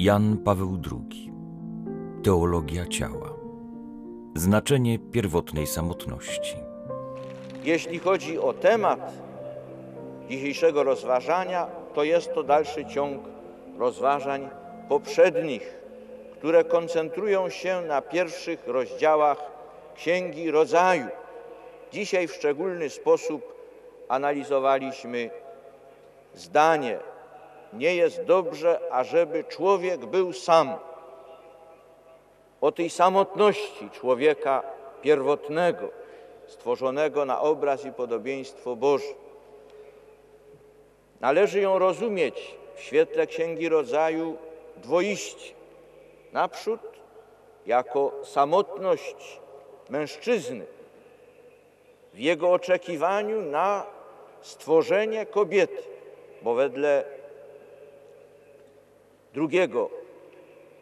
Jan Paweł II. Teologia ciała. Znaczenie pierwotnej samotności. Jeśli chodzi o temat dzisiejszego rozważania, to jest to dalszy ciąg rozważań poprzednich, które koncentrują się na pierwszych rozdziałach Księgi Rodzaju. Dzisiaj w szczególny sposób analizowaliśmy zdanie: Nie jest dobrze, ażeby człowiek był sam. O tej samotności człowieka pierwotnego, stworzonego na obraz i podobieństwo Boże. Należy ją rozumieć w świetle Księgi Rodzaju dwoiście. Naprzód jako samotność mężczyzny w jego oczekiwaniu na stworzenie kobiety, bo wedle drugiego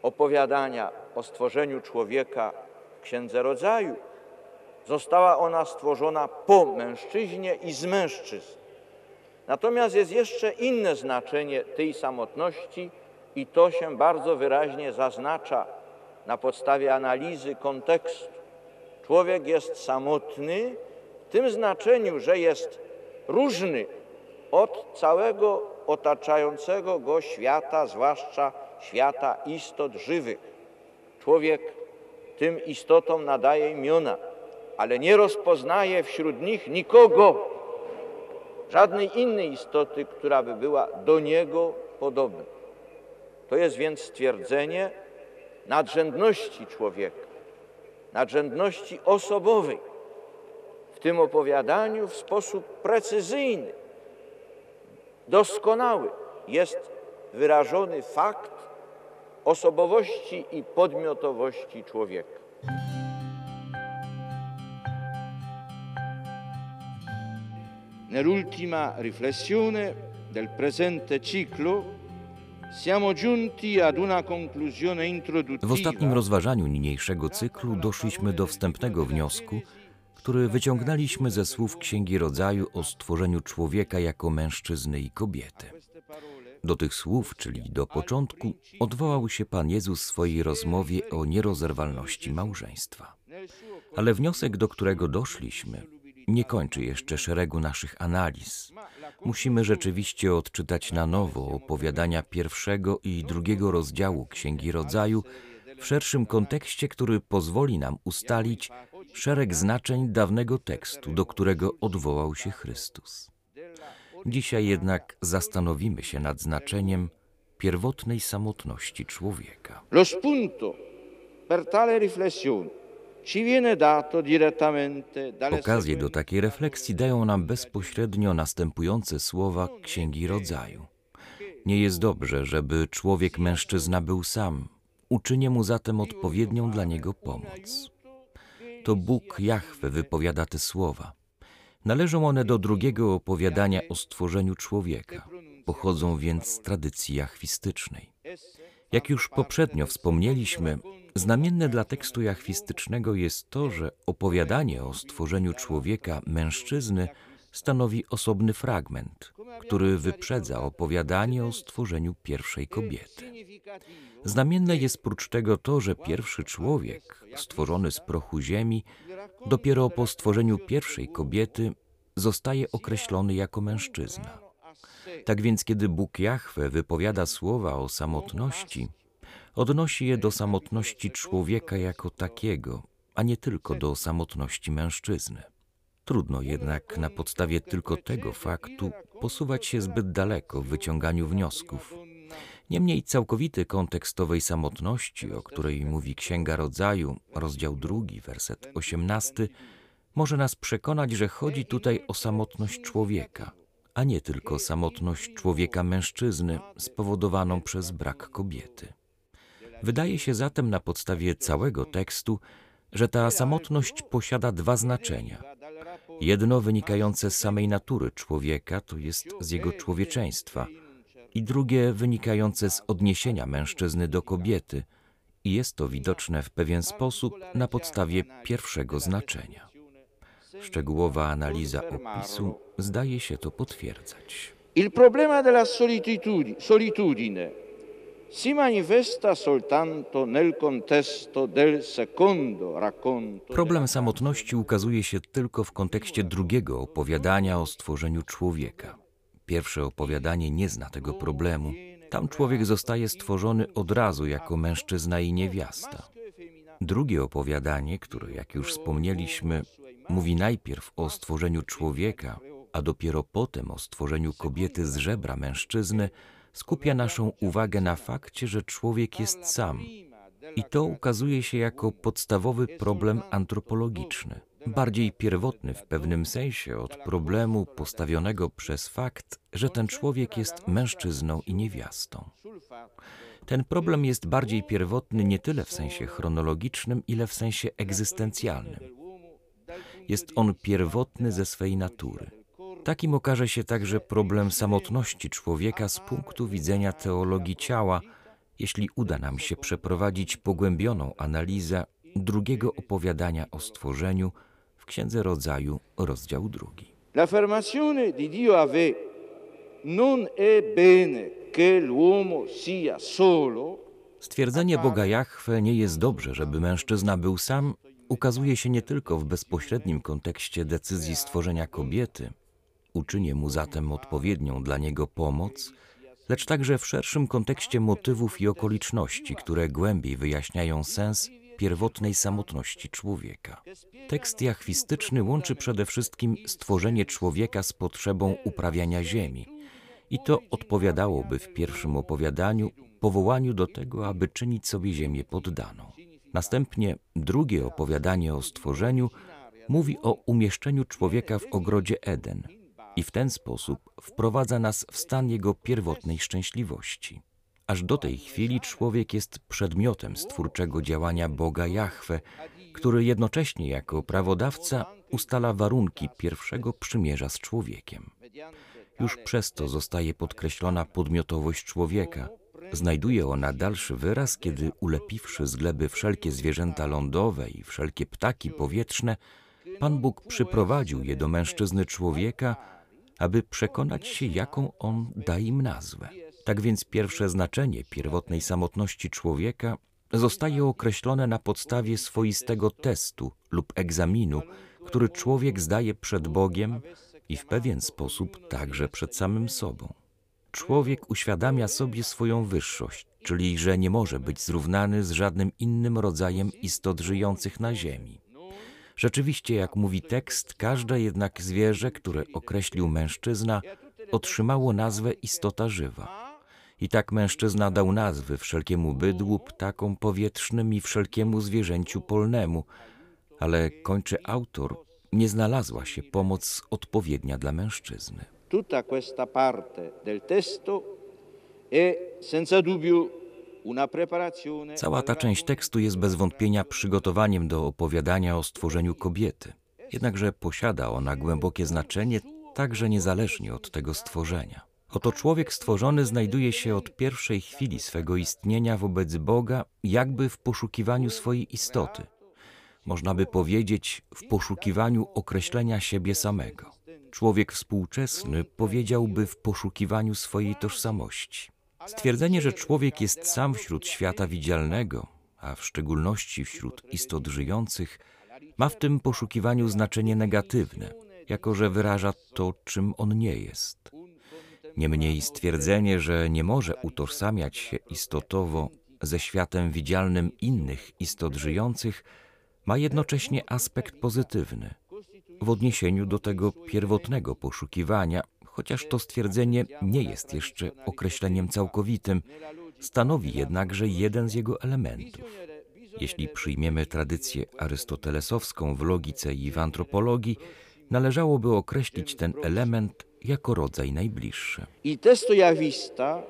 opowiadania o stworzeniu człowieka w Księdze Rodzaju została ona stworzona po mężczyźnie i z mężczyzn. Natomiast jest jeszcze inne znaczenie tej samotności i to się bardzo wyraźnie zaznacza na podstawie analizy kontekstu. Człowiek jest samotny w tym znaczeniu, że jest różny od całego otaczającego go świata, zwłaszcza świata istot żywych. Człowiek tym istotom nadaje imiona, ale nie rozpoznaje wśród nich nikogo, żadnej innej istoty, która by była do niego podobna. To jest więc stwierdzenie nadrzędności człowieka, nadrzędności osobowej. W tym opowiadaniu w sposób precyzyjny, doskonały jest wyrażony fakt osobowości i podmiotowości człowieka. Nell'ultima riflessione del presente ciclo siamo giunti ad una conclusione W ostatnim rozważaniu niniejszego cyklu doszliśmy do wstępnego wniosku, który wyciągnęliśmy ze słów Księgi Rodzaju o stworzeniu człowieka jako mężczyzny i kobiety. Do tych słów, czyli do początku, odwołał się Pan Jezus w swojej rozmowie o nierozerwalności małżeństwa. Ale wniosek, do którego doszliśmy, nie kończy jeszcze szeregu naszych analiz. Musimy rzeczywiście odczytać na nowo opowiadania pierwszego i drugiego rozdziału Księgi Rodzaju w szerszym kontekście, który pozwoli nam ustalić szereg znaczeń dawnego tekstu, do którego odwołał się Chrystus. Dzisiaj jednak zastanowimy się nad znaczeniem pierwotnej samotności człowieka. Lo spunto per tale riflessione Okazję do takiej refleksji dają nam bezpośrednio następujące słowa Księgi Rodzaju. Nie jest dobrze, żeby człowiek mężczyzna był sam. Uczynię mu zatem odpowiednią dla niego pomoc. To Bóg Jahwe wypowiada te słowa. Należą one do drugiego opowiadania o stworzeniu człowieka. Pochodzą więc z tradycji jachwistycznej. Jak już poprzednio wspomnieliśmy, znamienne dla tekstu jachwistycznego jest to, że opowiadanie o stworzeniu człowieka mężczyzny stanowi osobny fragment, który wyprzedza opowiadanie o stworzeniu pierwszej kobiety. Znamienne jest prócz tego to, że pierwszy człowiek, stworzony z prochu ziemi, dopiero po stworzeniu pierwszej kobiety zostaje określony jako mężczyzna. Tak więc, kiedy Bóg Jahwe wypowiada słowa o samotności, odnosi je do samotności człowieka jako takiego, a nie tylko do samotności mężczyzny. Trudno jednak na podstawie tylko tego faktu posuwać się zbyt daleko w wyciąganiu wniosków. Niemniej całkowity kontekst owej samotności, o której mówi Księga Rodzaju, rozdział drugi, werset osiemnasty, może nas przekonać, że chodzi tutaj o samotność człowieka, a nie tylko samotność człowieka mężczyzny spowodowaną przez brak kobiety. Wydaje się zatem na podstawie całego tekstu, że ta samotność posiada dwa znaczenia. Jedno wynikające z samej natury człowieka, to jest z jego człowieczeństwa, i drugie wynikające z odniesienia mężczyzny do kobiety, i jest to widoczne w pewien sposób na podstawie pierwszego znaczenia. Szczegółowa analiza opisu zdaje się to potwierdzać. Il problema della solitudine, Problem samotności ukazuje się tylko w kontekście drugiego opowiadania o stworzeniu człowieka. Pierwsze opowiadanie nie zna tego problemu. Tam człowiek zostaje stworzony od razu jako mężczyzna i niewiasta. Drugie opowiadanie, które, jak już wspomnieliśmy, mówi najpierw o stworzeniu człowieka, a dopiero potem o stworzeniu kobiety z żebra mężczyzny, skupia naszą uwagę na fakcie, że człowiek jest sam. I to ukazuje się jako podstawowy problem antropologiczny, bardziej pierwotny w pewnym sensie od problemu postawionego przez fakt, że ten człowiek jest mężczyzną i niewiastą. Ten problem jest bardziej pierwotny nie tyle w sensie chronologicznym, ile w sensie egzystencjalnym. Jest on pierwotny ze swej natury. Takim okaże się także problem samotności człowieka z punktu widzenia teologii ciała, jeśli uda nam się przeprowadzić pogłębioną analizę drugiego opowiadania o stworzeniu w Księdze Rodzaju, rozdział drugi. L'affermazione di Dio a ve non è bene che l'uomo sia solo Stwierdzenie Boga Jahwe nie jest dobrze, żeby mężczyzna był sam, ukazuje się nie tylko w bezpośrednim kontekście decyzji stworzenia kobiety, uczynię mu zatem odpowiednią dla niego pomoc, lecz także w szerszym kontekście motywów i okoliczności, które głębiej wyjaśniają sens pierwotnej samotności człowieka. Tekst jachwistyczny łączy przede wszystkim stworzenie człowieka z potrzebą uprawiania ziemi. I to odpowiadałoby w pierwszym opowiadaniu powołaniu do tego, aby czynić sobie ziemię poddaną. Następnie drugie opowiadanie o stworzeniu mówi o umieszczeniu człowieka w ogrodzie Eden i w ten sposób wprowadza nas w stan jego pierwotnej szczęśliwości. Aż do tej chwili człowiek jest przedmiotem stwórczego działania Boga Jahwe, który jednocześnie jako prawodawca ustala warunki pierwszego przymierza z człowiekiem. Już przez to zostaje podkreślona podmiotowość człowieka. Znajduje ona dalszy wyraz, kiedy ulepiwszy z gleby wszelkie zwierzęta lądowe i wszelkie ptaki powietrzne, Pan Bóg przyprowadził je do mężczyzny człowieka, aby przekonać się, jaką on da im nazwę. Tak więc pierwsze znaczenie pierwotnej samotności człowieka zostaje określone na podstawie swoistego testu lub egzaminu, który człowiek zdaje przed Bogiem i w pewien sposób także przed samym sobą. Człowiek uświadamia sobie swoją wyższość, czyli że nie może być zrównany z żadnym innym rodzajem istot żyjących na ziemi. Rzeczywiście, jak mówi tekst, każde jednak zwierzę, które określił mężczyzna, otrzymało nazwę istota żywa. I tak mężczyzna dał nazwy wszelkiemu bydłu, ptakom powietrznym i wszelkiemu zwierzęciu polnemu, ale kończy autor, nie znalazła się pomoc odpowiednia dla mężczyzny. Tutta questa parte del testo è senza dubbio Cała ta część tekstu jest bez wątpienia przygotowaniem do opowiadania o stworzeniu kobiety. Jednakże posiada ona głębokie znaczenie także niezależnie od tego stworzenia. Oto człowiek stworzony znajduje się od pierwszej chwili swego istnienia wobec Boga, jakby w poszukiwaniu swojej istoty. Można by powiedzieć, w poszukiwaniu określenia siebie samego. Człowiek współczesny powiedziałby w poszukiwaniu swojej tożsamości. Stwierdzenie, że człowiek jest sam wśród świata widzialnego, a w szczególności wśród istot żyjących, ma w tym poszukiwaniu znaczenie negatywne, jako że wyraża to, czym on nie jest. Niemniej stwierdzenie, że nie może utożsamiać się istotowo ze światem widzialnym innych istot żyjących, ma jednocześnie aspekt pozytywny w odniesieniu do tego pierwotnego poszukiwania, chociaż to stwierdzenie nie jest jeszcze określeniem całkowitym, stanowi jednakże jeden z jego elementów. Jeśli przyjmiemy tradycję arystotelesowską w logice i w antropologii, należałoby określić ten element jako rodzaj najbliższy. Il testo Yahvista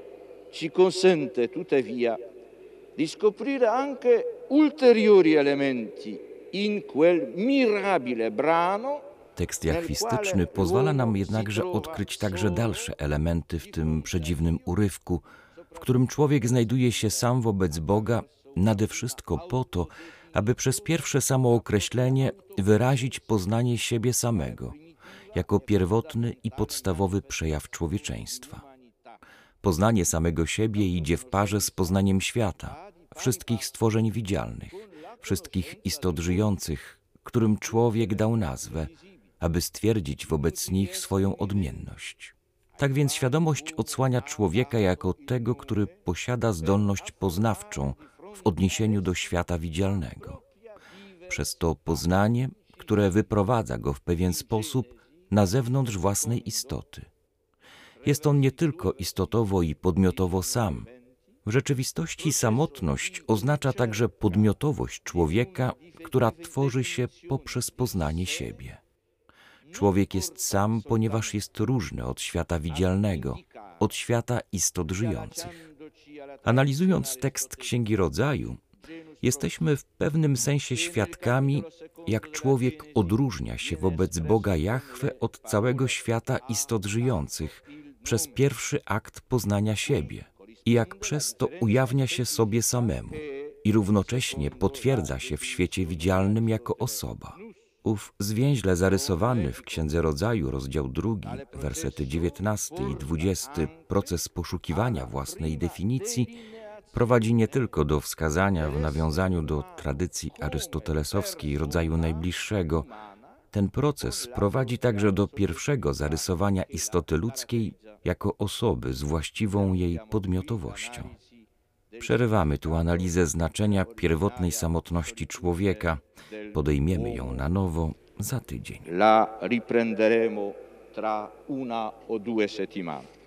ci consente tuttavia di scoprire anche ulteriori elementi in quel mirabile brano Tekst jachwistyczny pozwala nam jednakże odkryć także dalsze elementy w tym przedziwnym urywku, w którym człowiek znajduje się sam wobec Boga, nade wszystko po to, aby przez pierwsze samookreślenie wyrazić poznanie siebie samego, jako pierwotny i podstawowy przejaw człowieczeństwa. Poznanie samego siebie idzie w parze z poznaniem świata, wszystkich stworzeń widzialnych, wszystkich istot żyjących, którym człowiek dał nazwę, aby stwierdzić wobec nich swoją odmienność. Tak więc świadomość odsłania człowieka jako tego, który posiada zdolność poznawczą w odniesieniu do świata widzialnego. Przez to poznanie, które wyprowadza go w pewien sposób na zewnątrz własnej istoty. Jest on nie tylko istotowo i podmiotowo sam. W rzeczywistości samotność oznacza także podmiotowość człowieka, która tworzy się poprzez poznanie siebie. Człowiek jest sam, ponieważ jest różny od świata widzialnego, od świata istot żyjących. Analizując tekst Księgi Rodzaju, jesteśmy w pewnym sensie świadkami, jak człowiek odróżnia się wobec Boga Jahwe od całego świata istot żyjących przez pierwszy akt poznania siebie i jak przez to ujawnia się sobie samemu i równocześnie potwierdza się w świecie widzialnym jako osoba. Ów zwięźle zarysowany w Księdze Rodzaju, rozdział drugi, wersety 19 i 20, proces poszukiwania własnej definicji prowadzi nie tylko do wskazania w nawiązaniu do tradycji arystotelesowskiej rodzaju najbliższego. Ten proces prowadzi także do pierwszego zarysowania istoty ludzkiej jako osoby z właściwą jej podmiotowością. Przerywamy tu analizę znaczenia pierwotnej samotności człowieka. Podejmiemy ją na nowo za tydzień. La riprenderemo tra una o due settimane.